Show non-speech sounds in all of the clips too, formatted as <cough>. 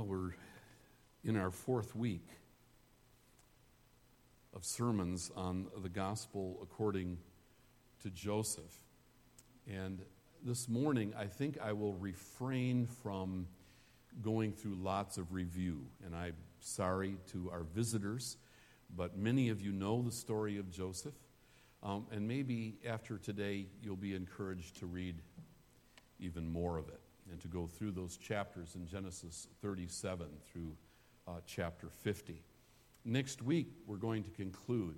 Well, we're in our fourth week of sermons on the gospel according to Joseph. And this morning, I think I will refrain from going through lots of review. And I'm sorry to our visitors, but many of you know the story of Joseph. Um, and maybe after today, you'll be encouraged to read even more of it and to go through those chapters in Genesis 37 through uh, chapter 50. Next week, we're going to conclude.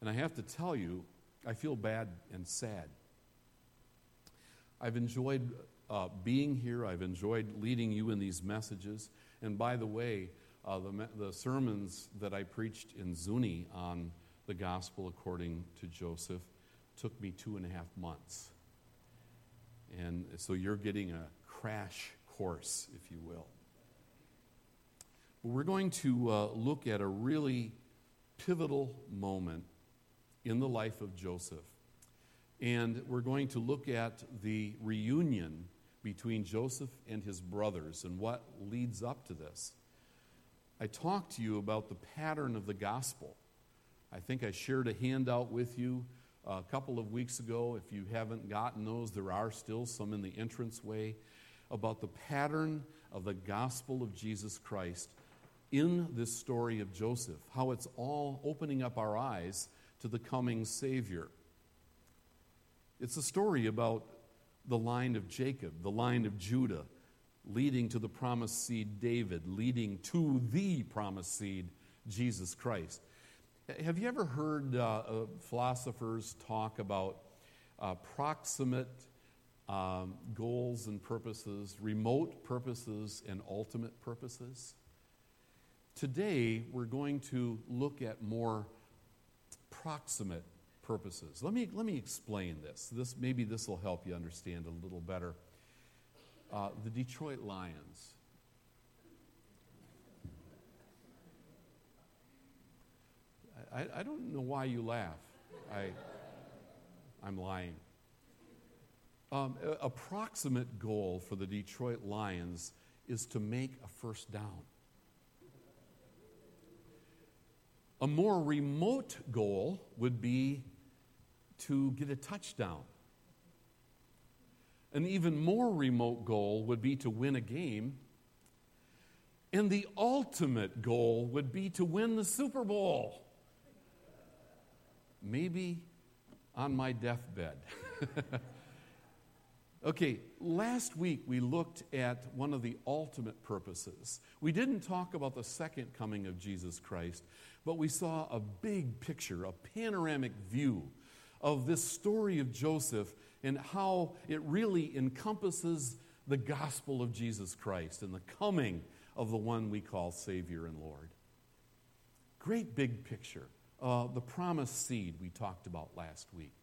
And I have to tell you, I feel bad and sad. I've enjoyed uh, being here, I've enjoyed leading you in these messages. And by the way, uh, the, the sermons that I preached in Zuni on the gospel according to Joseph took me two and a half months. And so you're getting a crash course, if you will. We're going to uh, look at a really pivotal moment in the life of Joseph. And we're going to look at the reunion between Joseph and his brothers and what leads up to this. I talked to you about the pattern of the gospel. I think I shared a handout with you a couple of weeks ago. If you haven't gotten those, there are still some in the entranceway about the pattern of the gospel of Jesus Christ in this story of Joseph, how it's all opening up our eyes to the coming Savior. It's a story about the line of Jacob, the line of Judah, leading to the promised seed David, leading to the promised seed Jesus Christ. Have you ever heard uh, uh, philosophers talk about uh, proximate um, goals and purposes, remote purposes, and ultimate purposes. Today, we're going to look at more proximate purposes. Let me, let me explain this. this. Maybe this will help you understand a little better. Uh, the Detroit Lions. I, I don't know why you laugh. I, I'm lying. Um, approximate goal for the Detroit Lions is to make a first down. A more remote goal would be to get a touchdown. An even more remote goal would be to win a game. And the ultimate goal would be to win the Super Bowl. Maybe on my deathbed. <laughs> Okay, last week we looked at one of the ultimate purposes. We didn't talk about the second coming of Jesus Christ, but we saw a big picture, a panoramic view of this story of Joseph and how it really encompasses the gospel of Jesus Christ and the coming of the one we call Savior and Lord. Great big picture. Uh, the promised seed we talked about last week.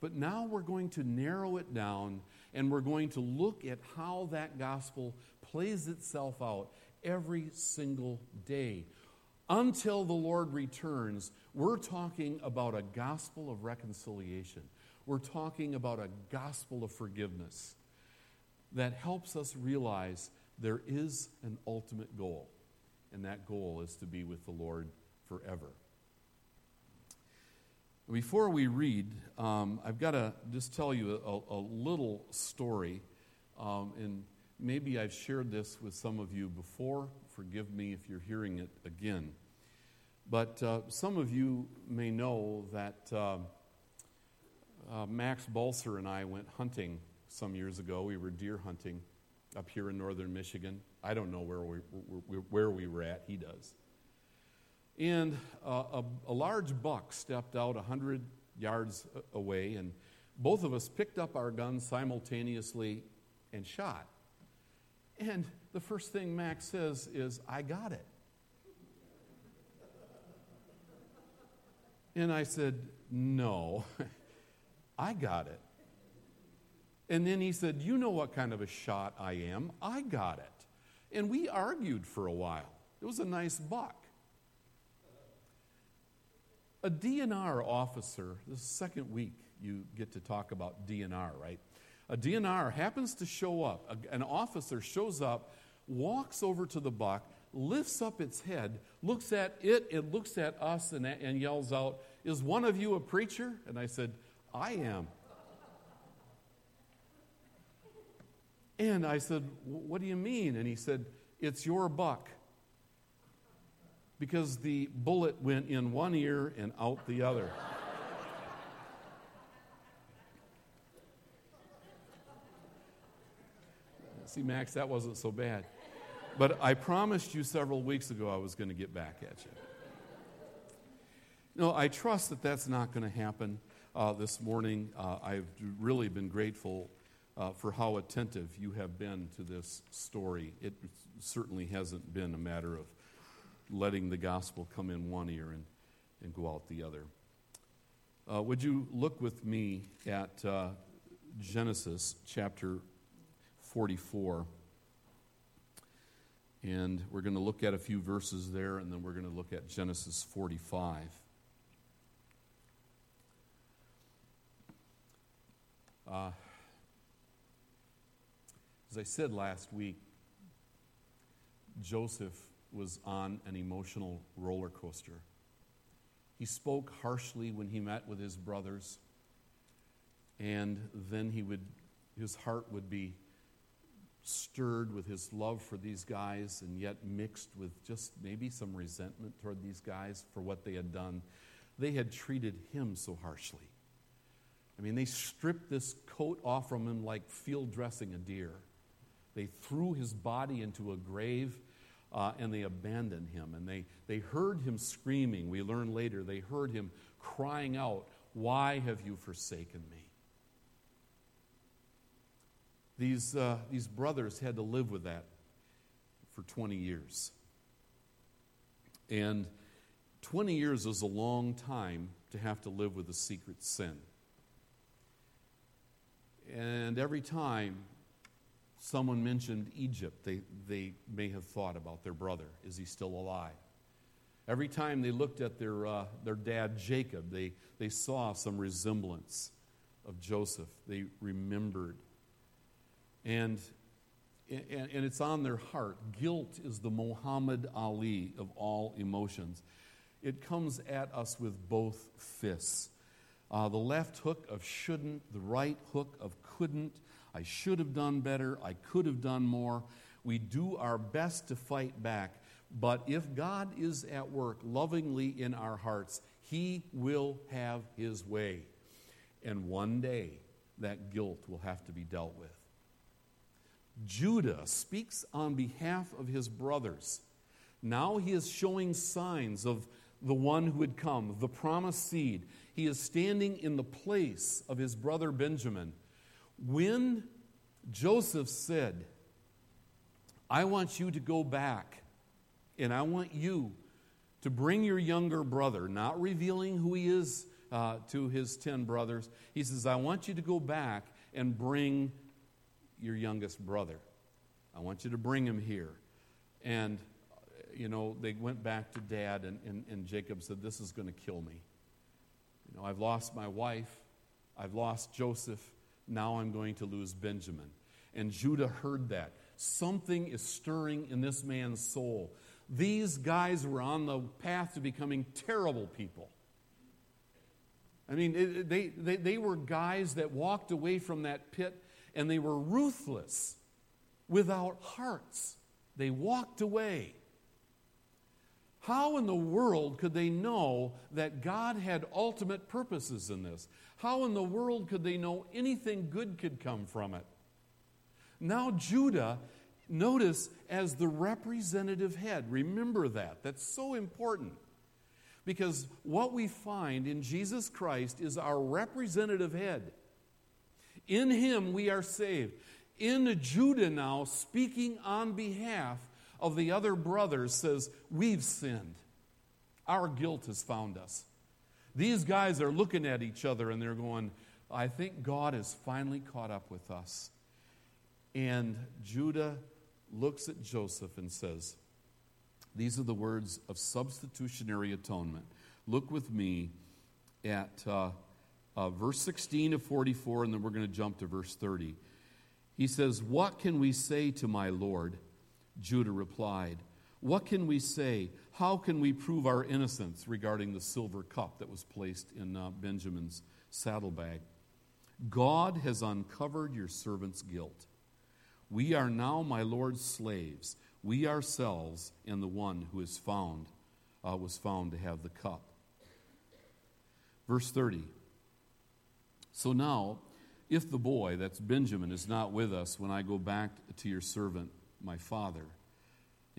But now we're going to narrow it down and we're going to look at how that gospel plays itself out every single day. Until the Lord returns, we're talking about a gospel of reconciliation. We're talking about a gospel of forgiveness that helps us realize there is an ultimate goal, and that goal is to be with the Lord forever. Before we read, um, I've got to just tell you a, a little story. Um, and maybe I've shared this with some of you before. Forgive me if you're hearing it again. But uh, some of you may know that uh, uh, Max Balser and I went hunting some years ago. We were deer hunting up here in northern Michigan. I don't know where we, where we were at, he does. And uh, a, a, large buck stepped out 100 yards away, and both of us picked up our guns simultaneously and shot. And the first thing Max says is, I got it. And I said, No, <laughs> I got it. And then he said, You know what kind of a shot I am. I got it. And we argued for a while. It was a nice buck. A DNR officer, the second week you get to talk about DNR, right? A DNR happens to show up, a, an officer shows up walks over to the buck, lifts up its head, looks at it, it looks at us, and, and yells out, Is one of you a preacher? And I said, I am. And I said, What do you mean? And he said, It's your buck. Because the bullet went in one ear and out the other. See, Max, that wasn't so bad. But I promised you several weeks ago I was going to get back at you. No, I trust that that's not going to happen uh, this morning. Uh, I've really been grateful uh, for how attentive you have been to this story. It certainly hasn't been a matter of letting the gospel come in one ear and, and go out the other. Uh, would you look with me at uh, Genesis chapter 44? And we're going to look at a few verses there, and then we're going to look at Genesis 45. Uh, as I said last week, Joseph was on an emotional roller coaster. He spoke harshly when he met with his brothers, and then he would, his heart would be stirred with his love for these guys, and yet mixed with just maybe some resentment toward these guys for what they had done. They had treated him so harshly. I mean, they stripped this coat off from him like field dressing a deer. They threw his body into a grave uh, and they abandoned him. And they, they heard him screaming. We learn later, they heard him crying out, Why have you forsaken me? These, uh, these brothers had to live with that for 20 years. And 20 years is a long time to have to live with a secret sin. And every time someone mentioned Egypt, they, they may have thought about their brother. Is he still alive? Every time they looked at their, uh, their dad, Jacob, they, they saw some resemblance of Joseph. They remembered. And, and, and it's on their heart. Guilt is the Muhammad Ali of all emotions. It comes at us with both fists. Uh, the left hook of shouldn't, the right hook of couldn't, I should have done better. I could have done more. We do our best to fight back. But if God is at work lovingly in our hearts, He will have His way. And one day, that guilt will have to be dealt with. Judah speaks on behalf of his brothers. Now he is showing signs of the one who had come, the promised seed. He is standing in the place of his brother Benjamin when Joseph said, I want you to go back and I want you to bring your younger brother, not revealing who he is uh, to his 10 brothers. He says, I want you to go back and bring your youngest brother. I want you to bring him here. And, you know, they went back to dad, and, and, and Jacob said, This is going to kill me. You know, I've lost my wife, I've lost Joseph. Now I'm going to lose Benjamin. And Judah heard that. Something is stirring in this man's soul. These guys were on the path to becoming terrible people. I mean, it, they, they, they were guys that walked away from that pit and they were ruthless, without hearts. They walked away. How in the world could they know that God had ultimate purposes in this? How in the world could they know anything good could come from it? Now, Judah, notice as the representative head. Remember that. That's so important. Because what we find in Jesus Christ is our representative head. In him we are saved. In Judah now, speaking on behalf of the other brothers, says, We've sinned. Our guilt has found us. These guys are looking at each other and they're going, I think God has finally caught up with us. And Judah looks at Joseph and says, These are the words of substitutionary atonement. Look with me at uh, uh, verse 16 of 44, and then we're going to jump to verse 30. He says, What can we say to my Lord? Judah replied, What can we say? How can we prove our innocence regarding the silver cup that was placed in uh, Benjamin's saddlebag? God has uncovered your servant's guilt. We are now my Lord's slaves, we ourselves and the one who is found uh, was found to have the cup. Verse 30. So now, if the boy, that's Benjamin, is not with us when I go back to your servant, my father,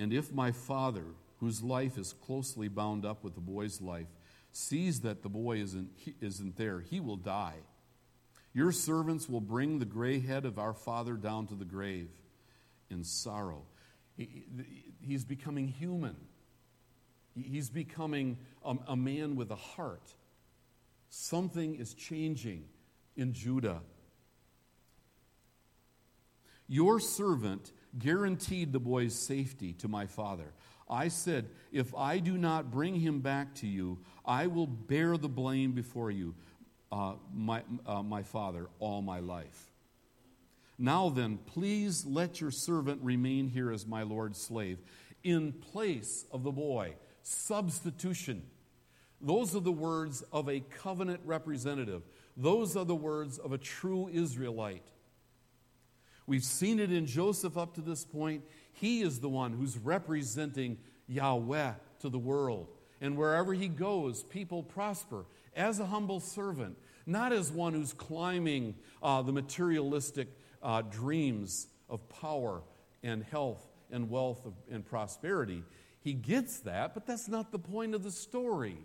and if my father, whose life is closely bound up with the boy's life, sees that the boy isn't, isn't there, he will die. Your servants will bring the gray head of our father down to the grave in sorrow. He, he's becoming human. He's becoming a, a man with a heart. Something is changing in Judah. Your servant guaranteed the boy's safety to my father. I said, If I do not bring him back to you, I will bear the blame before you, uh, my, uh, my father, all my life. Now then, please let your servant remain here as my Lord's slave in place of the boy. Substitution. Those are the words of a covenant representative. Those are the words of a true Israelite. We've seen it in Joseph up to this point. He is the one who's representing Yahweh to the world. And wherever he goes, people prosper as a humble servant, not as one who's climbing uh, the materialistic uh, dreams of power and health and wealth and prosperity. He gets that, but that's not the point of the story.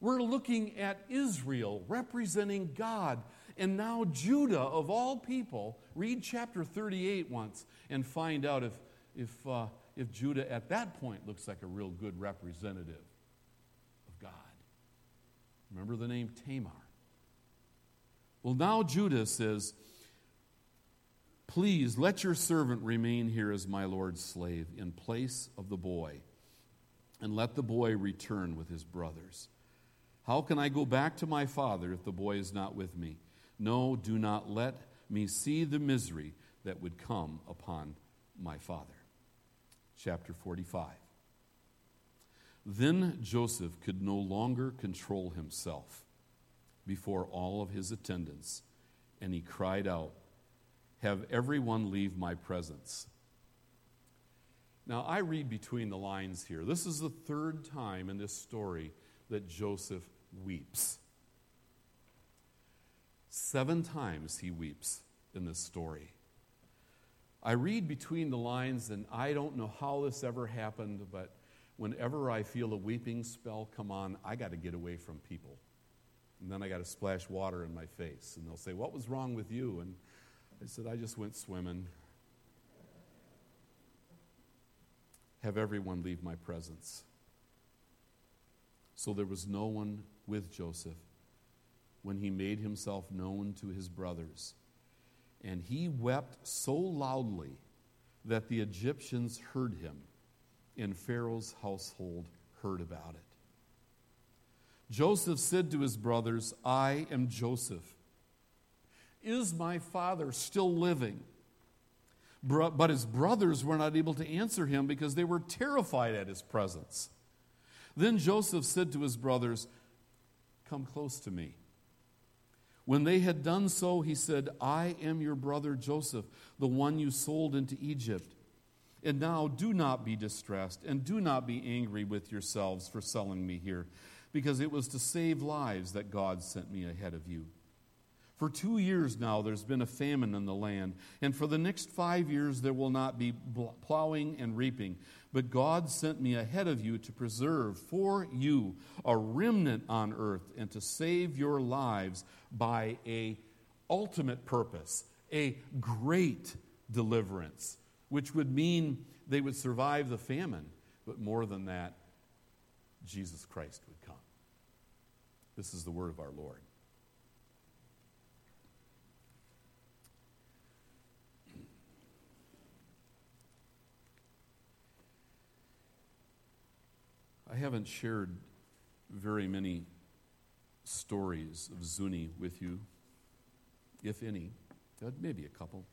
We're looking at Israel representing God. And now, Judah, of all people, read chapter 38 once and find out if, if, uh, if Judah at that point looks like a real good representative of God. Remember the name Tamar. Well, now Judah says, Please let your servant remain here as my Lord's slave in place of the boy, and let the boy return with his brothers. How can I go back to my father if the boy is not with me? No, do not let me see the misery that would come upon my father. Chapter 45. Then Joseph could no longer control himself before all of his attendants, and he cried out, Have everyone leave my presence. Now, I read between the lines here. This is the third time in this story that Joseph weeps. Seven times he weeps in this story. I read between the lines, and I don't know how this ever happened, but whenever I feel a weeping spell come on, I got to get away from people. And then I got to splash water in my face. And they'll say, What was wrong with you? And I said, I just went swimming. Have everyone leave my presence. So there was no one with Joseph when he made himself known to his brothers. And he wept so loudly that the Egyptians heard him, and Pharaoh's household heard about it. Joseph said to his brothers, I am Joseph. Is my father still living? But his brothers were not able to answer him because they were terrified at his presence. Then Joseph said to his brothers, Come close to me. When they had done so, he said, I am your brother Joseph, the one you sold into Egypt. And now do not be distressed, and do not be angry with yourselves for selling me here, because it was to save lives that God sent me ahead of you. For two years now, there's been a famine in the land, and for the next five years, there will not be plowing and reaping. But God sent me ahead of you to preserve for you a remnant on earth and to save your lives by a ultimate purpose, a great deliverance, which would mean they would survive the famine, but more than that, Jesus Christ would come. This is the word of our Lord. Haven't shared very many stories of Zuni with you, if any, maybe a couple.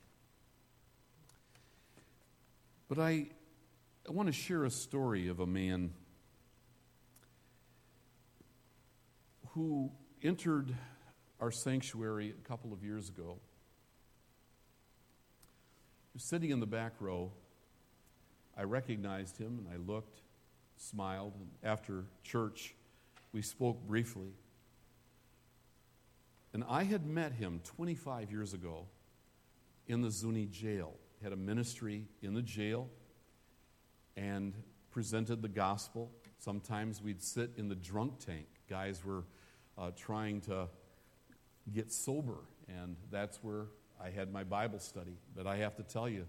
But I I want to share a story of a man who entered our sanctuary a couple of years ago. Sitting in the back row. I recognized him and I looked, smiled, and after church, we spoke briefly. And I had met him 25 years ago in the Zuni jail. Had a ministry in the jail and presented the gospel. Sometimes we'd sit in the drunk tank. Guys were uh, trying to get sober, and that's where I had my Bible study. But I have to tell you,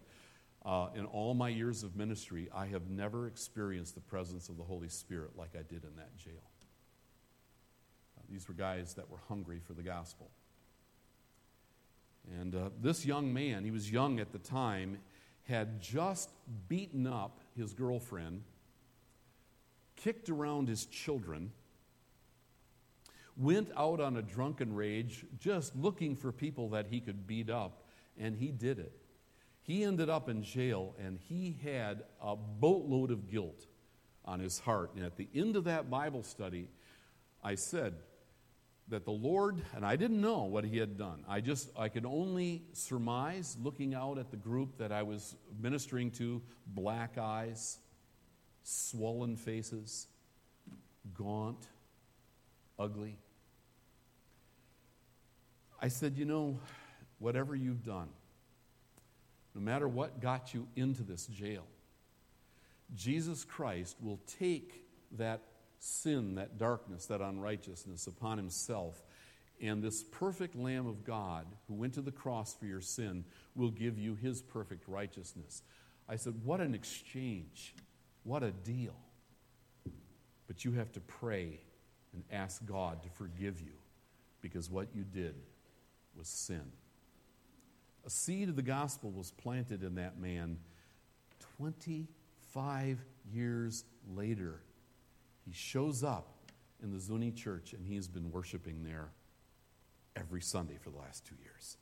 uh, in all my years of ministry, I have never experienced the presence of the Holy Spirit like I did in that jail. Uh, these were guys that were hungry for the gospel. And uh, this young man, he was young at the time, had just beaten up his girlfriend, kicked around his children, went out on a drunken rage just looking for people that he could beat up, and he did it. He ended up in jail, and he had a boatload of guilt on his heart. And at the end of that Bible study, I said that the Lord, and I didn't know what he had done. I just, I could only surmise, looking out at the group that I was ministering to black eyes, swollen faces, gaunt, ugly. I said, You know, whatever you've done, no matter what got you into this jail, Jesus Christ will take that sin, that darkness, that unrighteousness upon himself. And this perfect Lamb of God who went to the cross for your sin will give you his perfect righteousness. I said, What an exchange! What a deal. But you have to pray and ask God to forgive you because what you did was sin. A seed of the gospel was planted in that man 25 years later. He shows up in the Zuni church and he's been worshiping there every Sunday for the last two years.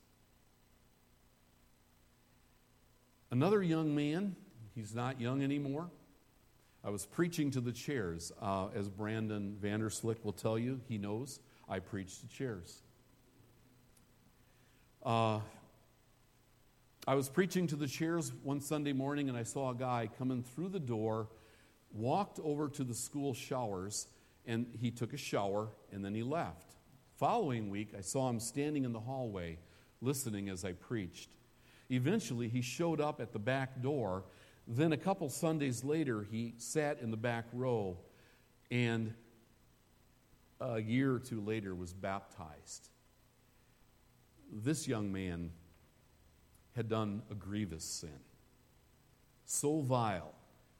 Another young man, he's not young anymore. I was preaching to the chairs. Uh, as Brandon Vanderslick will tell you, he knows I preach to chairs. Uh, I was preaching to the chairs one Sunday morning and I saw a guy coming through the door, walked over to the school showers, and he took a shower and then he left. Following week, I saw him standing in the hallway listening as I preached. Eventually, he showed up at the back door. Then, a couple Sundays later, he sat in the back row and a year or two later was baptized this young man had done a grievous sin. So vile,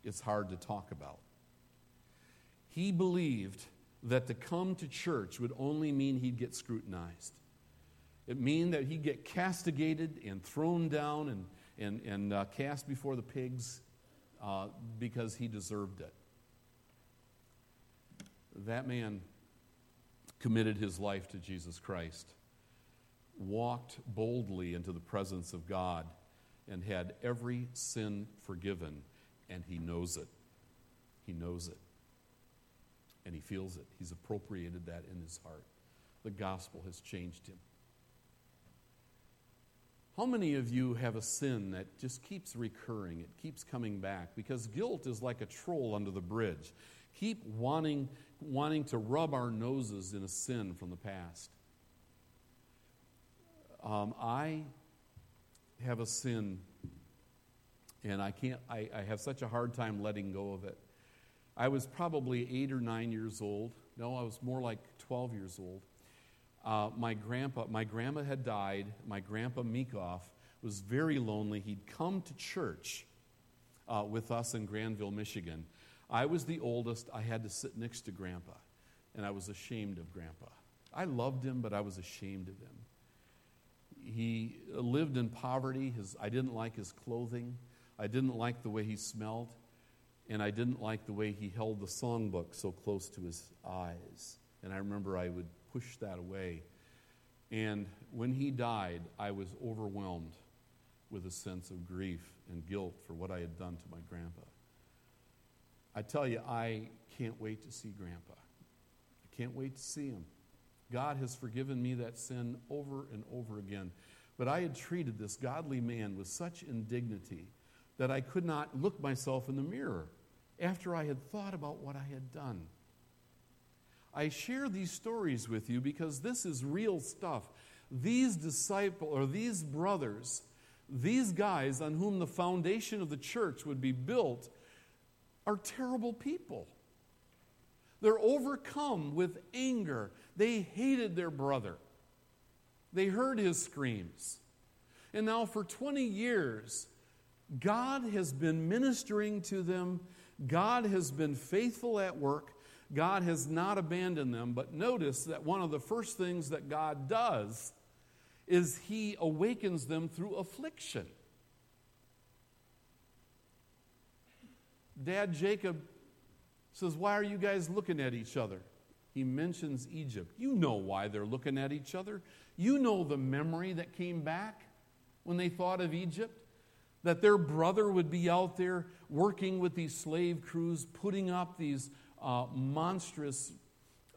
it's hard to talk about. He believed that to come to church would only mean he'd get scrutinized. It mean that he'd get castigated and thrown down and, and, and uh, cast before the pigs uh, because he deserved it. That man committed his life to Jesus Christ walked boldly into the presence of God and had every sin forgiven, and he knows it. He knows it. And he feels it. He's appropriated that in his heart. The gospel has changed him. How many of you have a sin that just keeps recurring? It keeps coming back because guilt is like a troll under the bridge. Keep wanting, wanting to rub our noses in a sin from the past. Um, I have a sin, and I can't. I, I have such a hard time letting go of it. I was probably eight or nine years old. No, I was more like 12 years old. Uh, my grandpa, my grandma had died. My grandpa Meekoff was very lonely. He'd come to church uh, with us in Grandville, Michigan. I was the oldest. I had to sit next to grandpa, and I was ashamed of grandpa. I loved him, but I was ashamed of him he lived in poverty. His, I didn't like his clothing. I didn't like the way he smelled. And I didn't like the way he held the songbook so close to his eyes. And I remember I would push that away. And when he died, I was overwhelmed with a sense of grief and guilt for what I had done to my grandpa. I tell you, I can't wait to see Grandpa. I can't wait to see him. God has forgiven me that sin over and over again. But I had treated this godly man with such indignity that I could not look myself in the mirror after I had thought about what I had done. I share these stories with you because this is real stuff. These disciples or these brothers, these guys on whom the foundation of the church would be built, are terrible people. They're overcome with anger. They hated their brother. They heard his screams. And now, for 20 years, God has been ministering to them. God has been faithful at work. God has not abandoned them. But notice that one of the first things that God does is He awakens them through affliction. Dad Jacob says, Why are you guys looking at each other? He mentions Egypt. You know why they're looking at each other. You know the memory that came back when they thought of Egypt that their brother would be out there working with these slave crews, putting up these uh, monstrous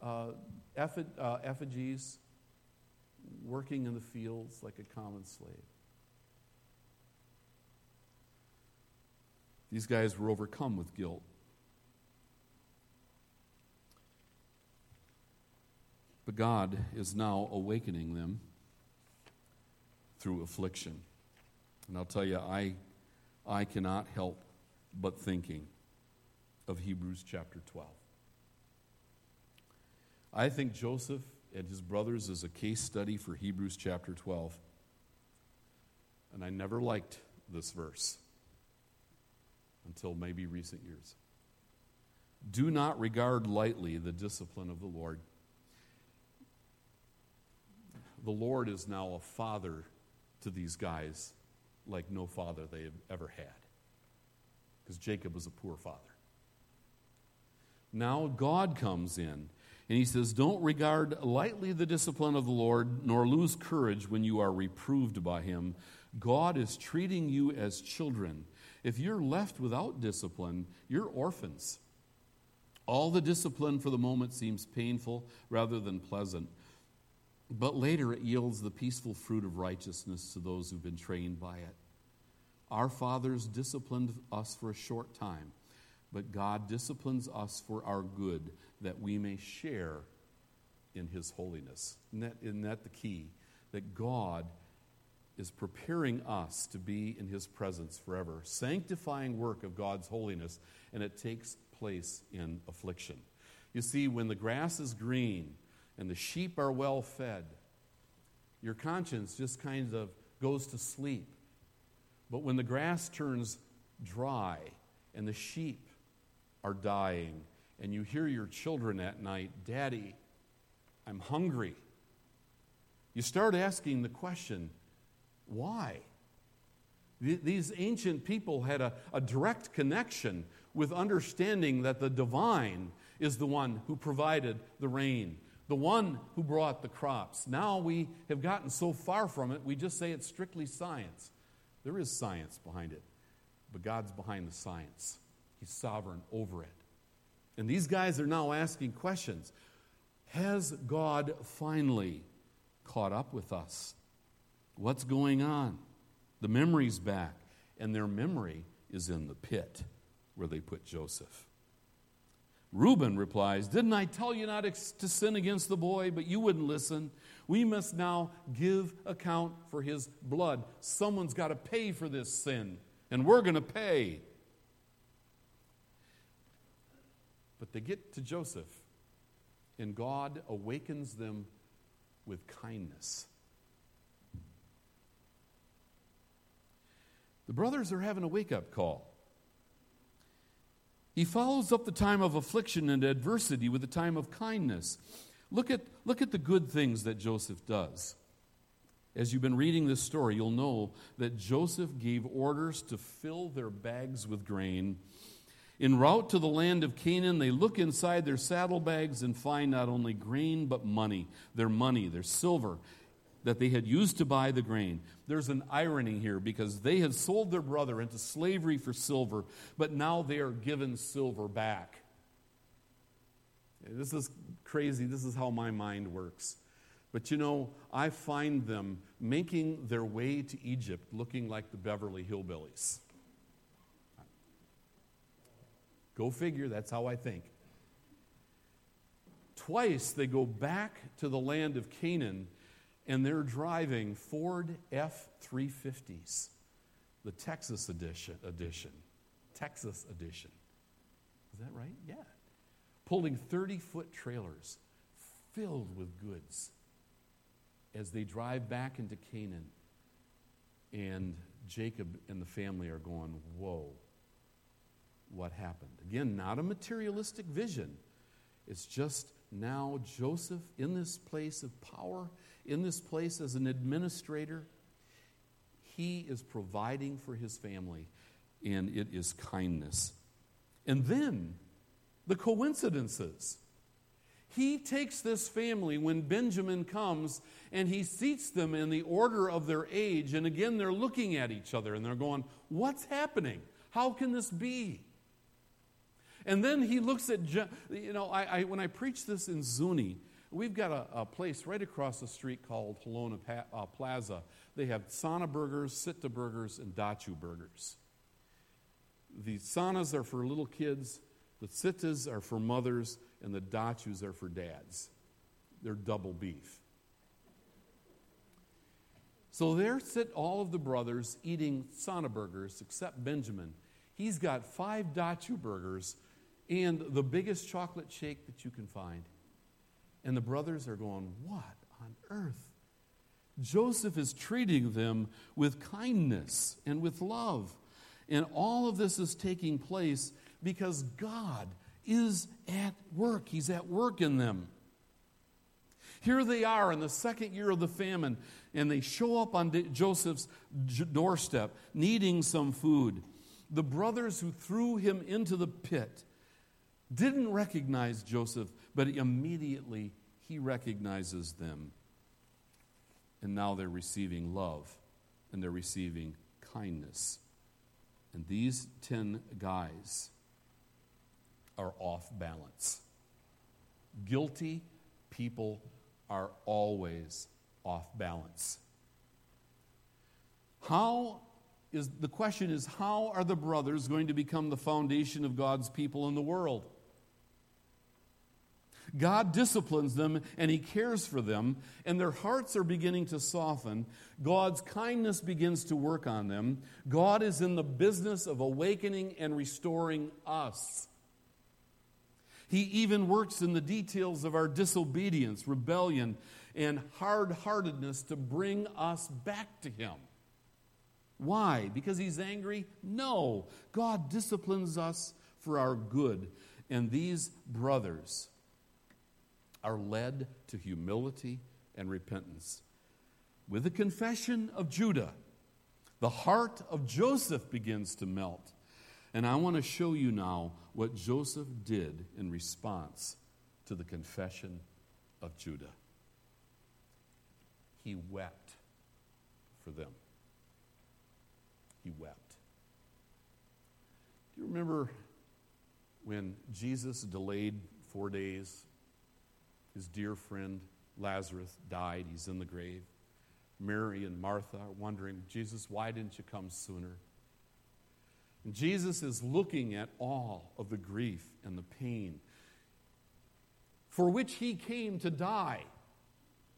uh, uh, effigies, working in the fields like a common slave. These guys were overcome with guilt. But God is now awakening them through affliction. And I'll tell you, I, I cannot help but thinking of Hebrews chapter 12. I think Joseph and his brothers is a case study for Hebrews chapter 12. And I never liked this verse until maybe recent years. Do not regard lightly the discipline of the Lord. The Lord is now a father to these guys like no father they have ever had. Because Jacob was a poor father. Now God comes in and he says, Don't regard lightly the discipline of the Lord, nor lose courage when you are reproved by him. God is treating you as children. If you're left without discipline, you're orphans. All the discipline for the moment seems painful rather than pleasant. But later it yields the peaceful fruit of righteousness to those who've been trained by it. Our fathers disciplined us for a short time, but God disciplines us for our good, that we may share in His holiness. Isn't that, isn't that the key? That God is preparing us to be in His presence forever, sanctifying work of God's holiness, and it takes place in affliction. You see, when the grass is green, and the sheep are well fed, your conscience just kind of goes to sleep. But when the grass turns dry and the sheep are dying, and you hear your children at night, Daddy, I'm hungry, you start asking the question, why? These ancient people had a, a direct connection with understanding that the divine is the one who provided the rain, the one who brought the crops. Now we have gotten so far from it, we just say it's strictly science. There is science behind it, but God's behind the science. He's sovereign over it. And these guys are now asking questions Has God finally caught up with us? What's going on? The memory's back, and their memory is in the pit where they put Joseph. Reuben replies, Didn't I tell you not to sin against the boy, but you wouldn't listen? We must now give account for his blood. Someone's got to pay for this sin, and we're going to pay. But they get to Joseph, and God awakens them with kindness. The brothers are having a wake up call. He follows up the time of affliction and adversity with a time of kindness. Look at, look at the good things that Joseph does. As you've been reading this story, you'll know that Joseph gave orders to fill their bags with grain. En route to the land of Canaan, they look inside their saddlebags and find not only grain, but money their money, their silver. That they had used to buy the grain. There's an irony here because they had sold their brother into slavery for silver, but now they are given silver back. This is crazy. This is how my mind works. But you know, I find them making their way to Egypt looking like the Beverly Hillbillies. Go figure, that's how I think. Twice they go back to the land of Canaan and they're driving Ford F 350s, the Texas edition, edition. Texas edition. Is that right? Yeah. Pulling 30 foot trailers filled with goods as they drive back into Canaan. And Jacob and the family are going, Whoa, what happened? Again, not a materialistic vision. It's just now Joseph in this place of power, in this place as an administrator. He is providing for his family, and it is kindness. And then the coincidences. He takes this family when Benjamin comes and he seats them in the order of their age. And again, they're looking at each other and they're going, What's happening? How can this be? And then he looks at, you know, I, I, when I preach this in Zuni, we've got a, a, place right across the street called Halona pa, uh, Plaza. They have Sana burgers, Sitta burgers, and Dachu burgers. The Sanas are for little kids, the Sittas are for mothers, and the Dachus are for dads. They're double beef. So there sit all of the brothers eating Sana burgers, except Benjamin. He's got five Dachu burgers and the biggest chocolate shake that you can find. And the brothers are going, What on earth? Joseph is treating them with kindness and with love. And all of this is taking place because God is at work. He's at work in them. Here they are in the second year of the famine, and they show up on Joseph's doorstep needing some food. The brothers who threw him into the pit didn't recognize Joseph, but immediately he recognizes them. And now they're receiving love and they're receiving kindness. And these 10 guys are off balance. Guilty people are always off balance. How is the question is how are the brothers going to become the foundation of God's people in the world? God disciplines them and He cares for them, and their hearts are beginning to soften. God's kindness begins to work on them. God is in the business of awakening and restoring us. He even works in the details of our disobedience, rebellion, and hard heartedness to bring us back to Him. Why? Because He's angry? No. God disciplines us for our good. And these brothers, are led to humility and repentance. With the confession of Judah, the heart of Joseph begins to melt. And I want to show you now what Joseph did in response to the confession of Judah. He wept for them. He wept. Do you remember when Jesus delayed four days his dear friend Lazarus died. He's in the grave. Mary and Martha are wondering, Jesus, why didn't you come sooner? And Jesus is looking at all of the grief and the pain for which he came to die.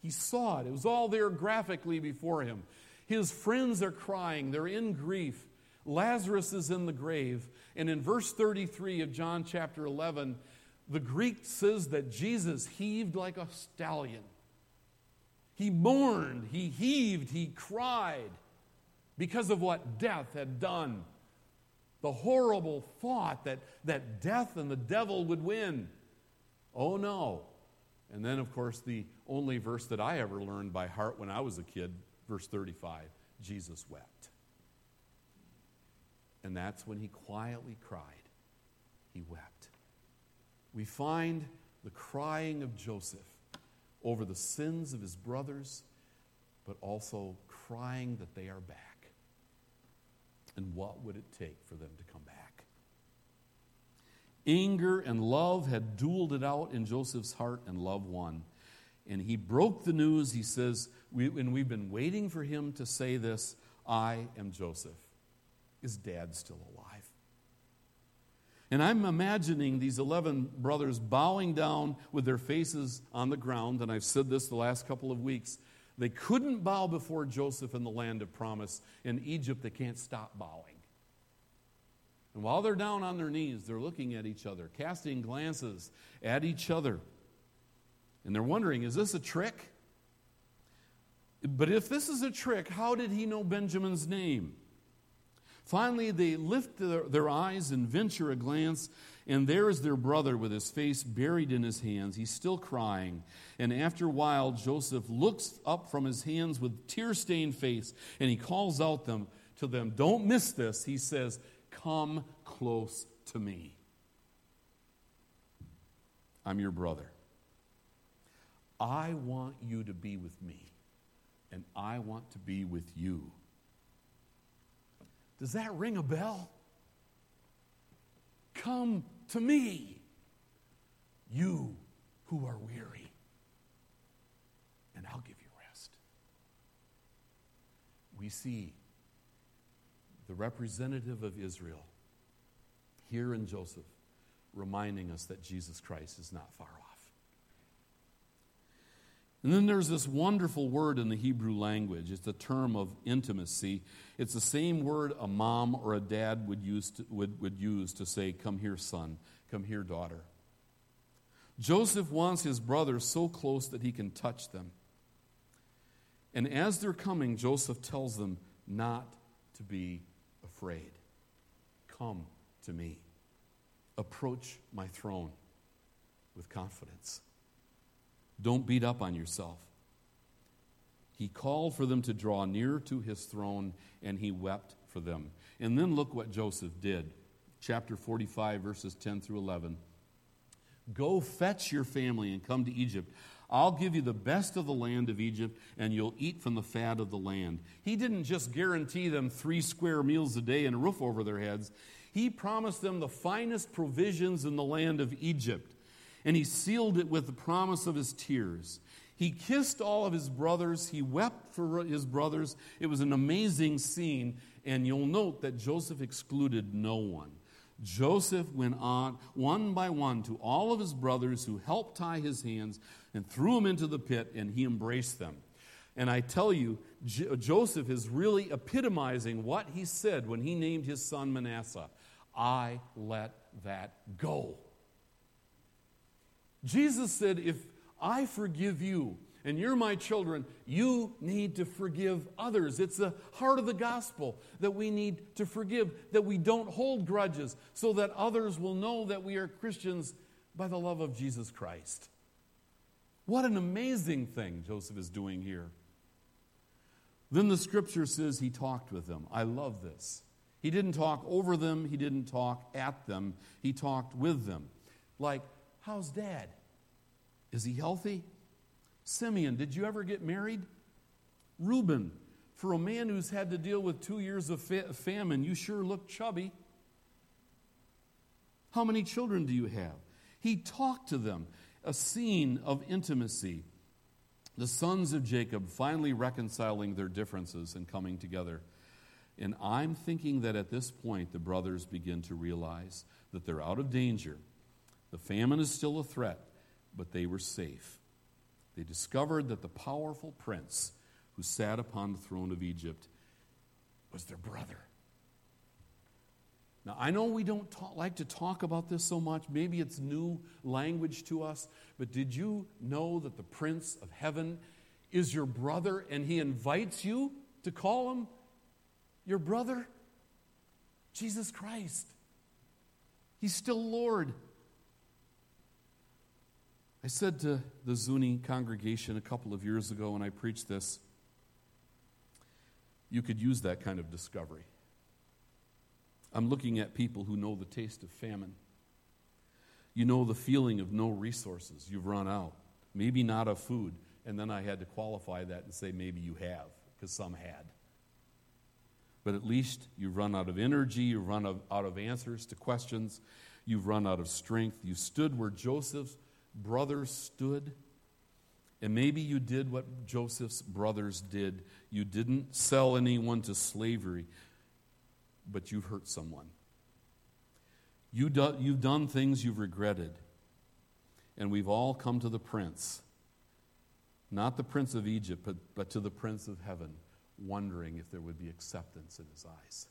He saw it, it was all there graphically before him. His friends are crying, they're in grief. Lazarus is in the grave. And in verse 33 of John chapter 11, the Greek says that Jesus heaved like a stallion. He mourned, he heaved, he cried because of what death had done. The horrible thought that, that death and the devil would win. Oh no. And then, of course, the only verse that I ever learned by heart when I was a kid, verse 35 Jesus wept. And that's when he quietly cried. He wept we find the crying of Joseph over the sins of his brothers but also crying that they are back. And what would it take for them to come back? Anger and love had dueled it out in Joseph's heart, and love won. And he broke the news. He says, we, and we've been waiting for him to say this I am Joseph. Is dad still alive? And I'm imagining these 11 brothers bowing down with their faces on the ground. And I've said this the last couple of weeks. They couldn't bow before Joseph in the land of promise. In Egypt, they can't stop bowing. And while they're down on their knees, they're looking at each other, casting glances at each other. And they're wondering, is this a trick? But if this is a trick, how did he know Benjamin's name? Finally, they lift their, their, eyes and venture a glance, and there is their brother with his face buried in his hands. He's still crying. And after a while, Joseph looks up from his hands with tear stained face, and he calls out them, to them, Don't miss this. He says, Come close to me. I'm your brother. I want you to be with me, and I want to be with you. Does that ring a bell? Come to me, you who are weary, and I'll give you rest. We see the representative of Israel here in Joseph reminding us that Jesus Christ is not far off. And then there's this wonderful word in the Hebrew language. It's a term of intimacy. It's the same word a mom or a dad would use to, would, would use to say, Come here, son. Come here, daughter. Joseph wants his brothers so close that he can touch them. And as they're coming, Joseph tells them not to be afraid. Come to me. Approach my throne with confidence. Don't beat up on yourself. He called for them to draw near to his throne, and he wept for them. And then look what Joseph did. Chapter 45, verses 10 through 11. Go fetch your family and come to Egypt. I'll give you the best of the land of Egypt, and you'll eat from the fat of the land. He didn't just guarantee them three square meals a day and a roof over their heads, he promised them the finest provisions in the land of Egypt and he sealed it with the promise of his tears. He kissed all of his brothers. He wept for his brothers. It was an amazing scene, and you'll note that Joseph excluded no one. Joseph went on one by one to all of his brothers who helped tie his hands and threw him into the pit, and he embraced them. And I tell you, J- Joseph is really epitomizing what he said when he named his son Manasseh I let that go. Jesus said, If I forgive you and you're my children, you need to forgive others. It's the heart of the gospel that we need to forgive, that we don't hold grudges, so that others will know that we are Christians by the love of Jesus Christ. What an amazing thing Joseph is doing here. Then the scripture says he talked with them. I love this. He didn't talk over them, he didn't talk at them, he talked with them. Like, How's dad? Is he healthy? Simeon, did you ever get married? Reuben, for a man who's had to deal with two years of fa- famine, you sure look chubby. How many children do you have? He talked to them, a scene of intimacy. The sons of Jacob finally reconciling their differences and coming together. And I'm thinking that at this point, the brothers begin to realize that they're out of danger the famine is still a threat, but they were safe. They discovered that the powerful prince who sat upon the throne of Egypt was their brother. Now, I know we don't talk, like to talk about this so much. Maybe it's new language to us. But did you know that the Prince of Heaven is your brother and he invites you to call him your brother? Jesus Christ. He's still Lord. I said to the Zuni congregation a couple of years ago when I preached this, you could use that kind of discovery. I'm looking at people who know the taste of famine. You know the feeling of no resources. You've run out. Maybe not of food, And then I had to qualify that and say, maybe you have, because some had. But at least you've run out of energy, you've run out of answers to questions, you've run out of strength. You stood where Joseph's brothers stood. And maybe you did what Joseph's brothers did. You didn't sell anyone to slavery, but you hurt someone. You do, you've done things you've regretted. And we've all come to the prince, not the prince of Egypt, but, but to the prince of heaven, wondering if there would be acceptance in his eyes.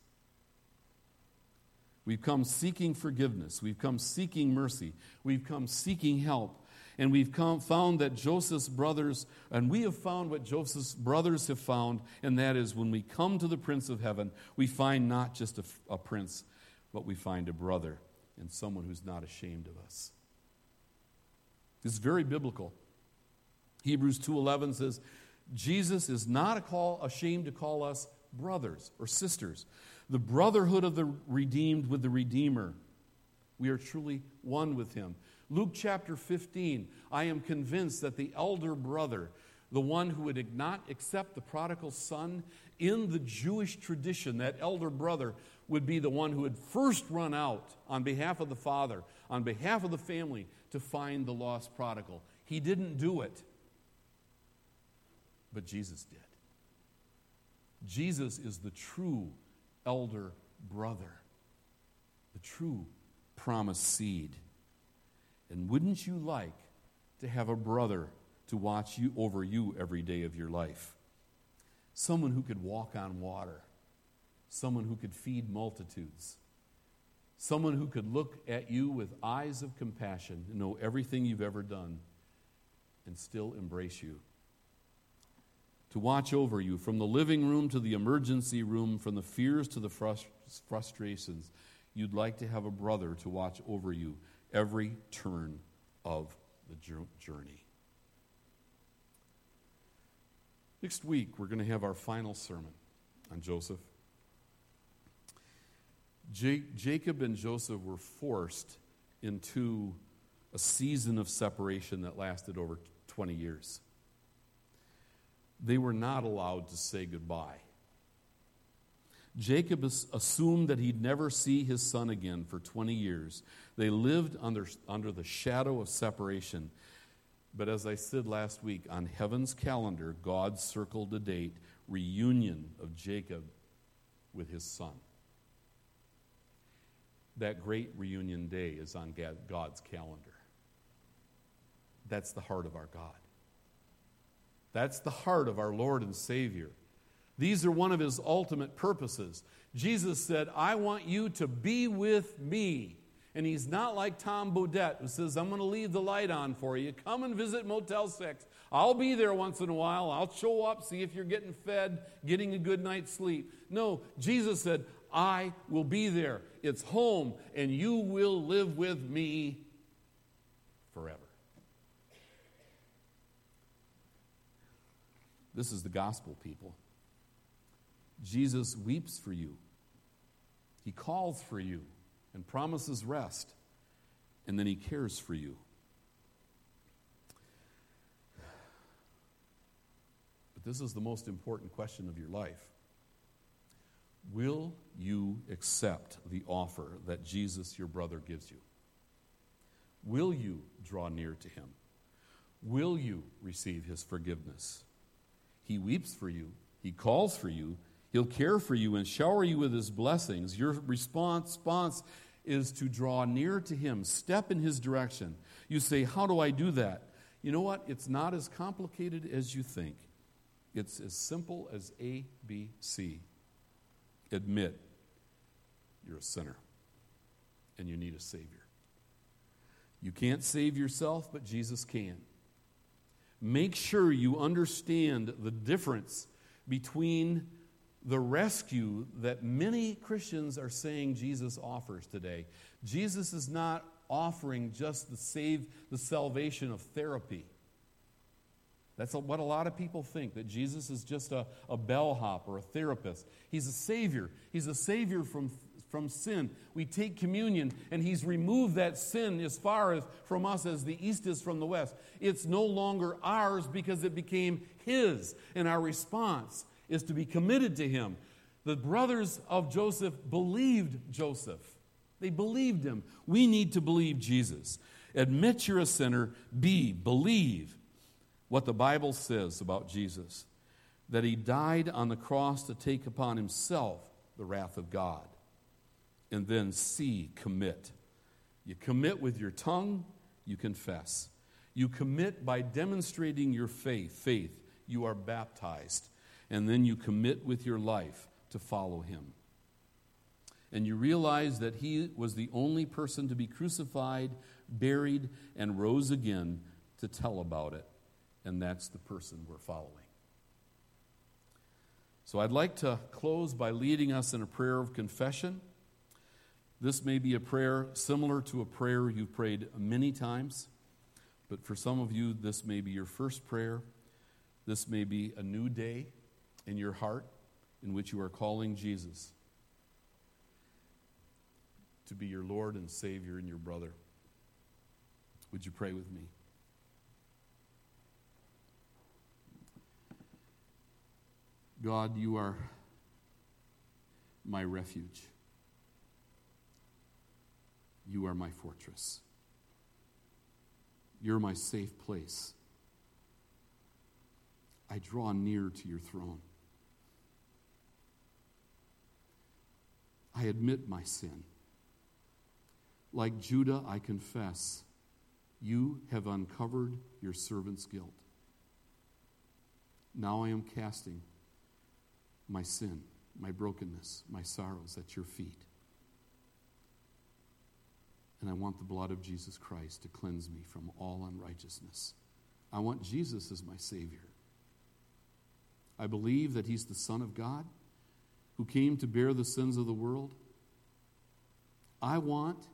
We've come seeking forgiveness. We've come seeking mercy. We've come seeking help. And we've come, found that Joseph's brothers, and we have found what Joseph's brothers have found, and that is when we come to the Prince of Heaven, we find not just a, a prince, but we find a brother and someone who's not ashamed of us. It's very biblical. Hebrews 2:11 says, Jesus is not call, ashamed to call us brothers or sisters. The brotherhood of the redeemed with the Redeemer. We are truly one with him. Luke chapter 15, I am convinced that the elder brother, the one who would not accept the prodigal son, in the Jewish tradition, that elder brother would be the one who would first run out on behalf of the father, on behalf of the family, to find the lost prodigal. He didn't do it, but Jesus did. Jesus is the true elder brother, the true promised seed. And wouldn't you like to have a brother to watch you over you every day of your life? Someone who could walk on water, someone who could feed multitudes, someone who could look at you with eyes of compassion and know everything you've ever done and still embrace you. To watch over you from the living room to the emergency room, from the fears to the frustrations. You'd like to have a brother to watch over you every turn of the journey. Next week, we're going to have our final sermon on Joseph. J- Jacob and Joseph were forced into a season of separation that lasted over 20 years. They were not allowed to say goodbye. Jacob assumed that he'd never see his son again for 20 years. They lived under, under the shadow of separation. But as I said last week, on heaven's calendar, God circled a date reunion of Jacob with his son. That great reunion day is on God's calendar. That's the heart of our God. That's the heart of our Lord and Savior. These are one of his ultimate purposes. Jesus said, I want you to be with me. And he's not like Tom Bodett who says, I'm going to leave the light on for you. Come and visit Motel 6. I'll be there once in a while. I'll show up, see if you're getting fed, getting a good night's sleep. No, Jesus said, I will be there. It's home, and you will live with me forever. This is the gospel, people. Jesus weeps for you, He calls for you and promises rest, and then He cares for you. But this is the most important question of your life. Will you accept the offer that Jesus, your brother, gives you? Will you draw near to him? Will you receive his forgiveness? He weeps for you, he calls for you, He'll care for you and shower you with his blessings. Your response, is to draw near to him, step in his direction. You say, How do I do that? You know what? It's not as complicated as you think. It's as simple as A, B, C. Admit you're a sinner and you need a Savior. You can't save yourself, but Jesus can. Make sure you understand the difference between the rescue that many Christians are saying Jesus offers today. Jesus is not offering just the save the salvation of therapy. That's what a lot of people think that Jesus is just a, a bellhop or a therapist. He's a savior. He's a savior from, from sin. We take communion, and He's removed that sin as far as from us as the east is from the west. It's no longer ours because it became His, and our response is to be committed to Him. The brothers of Joseph believed Joseph. They believed him. We need to believe Jesus. Admit you're a sinner. B, believe what the Bible says about Jesus that he died on the cross to take upon himself the wrath of God. And then C, commit. You commit with your tongue, you confess. You commit by demonstrating your faith. Faith, you are baptized. And then you commit with your life to follow him. And you realize that he was the only person to be crucified, buried, and rose again to tell about it. And that's the person we're following. So I'd like to close by leading us in a prayer of confession. This may be a prayer similar to a prayer you've prayed many times, but for some of you, this may be your first prayer. This may be a new day in your heart in which you are calling Jesus to be your Lord and Savior and your brother. Would you pray with me? God, you are my refuge. You are my fortress. You're my safe place. I draw near to your throne. I admit my sin. Like Judah, I confess, you have uncovered your servant's guilt. Now I am casting my sin, my brokenness, my sorrows at your feet. And I want the blood of Jesus Christ to cleanse me from all unrighteousness. I want Jesus as my Savior. I believe that He's the Son of God who came to bear the sins of the world. I want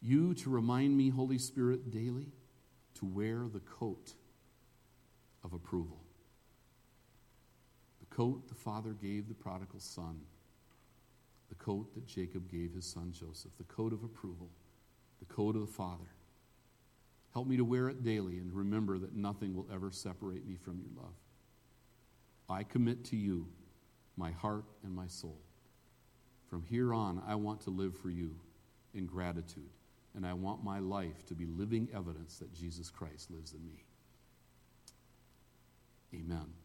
you to remind me, Holy Spirit, daily to wear the coat of approval. The coat the Father gave the prodigal son, coat that Jacob gave his son Joseph, the coat of approval, the coat of the Father. Help me to wear it daily and remember that nothing will ever separate me from your love. I commit to you my heart and my soul. From here on, I want to live for you in gratitude and I want my life to be living evidence that Jesus Christ lives in me. Amen.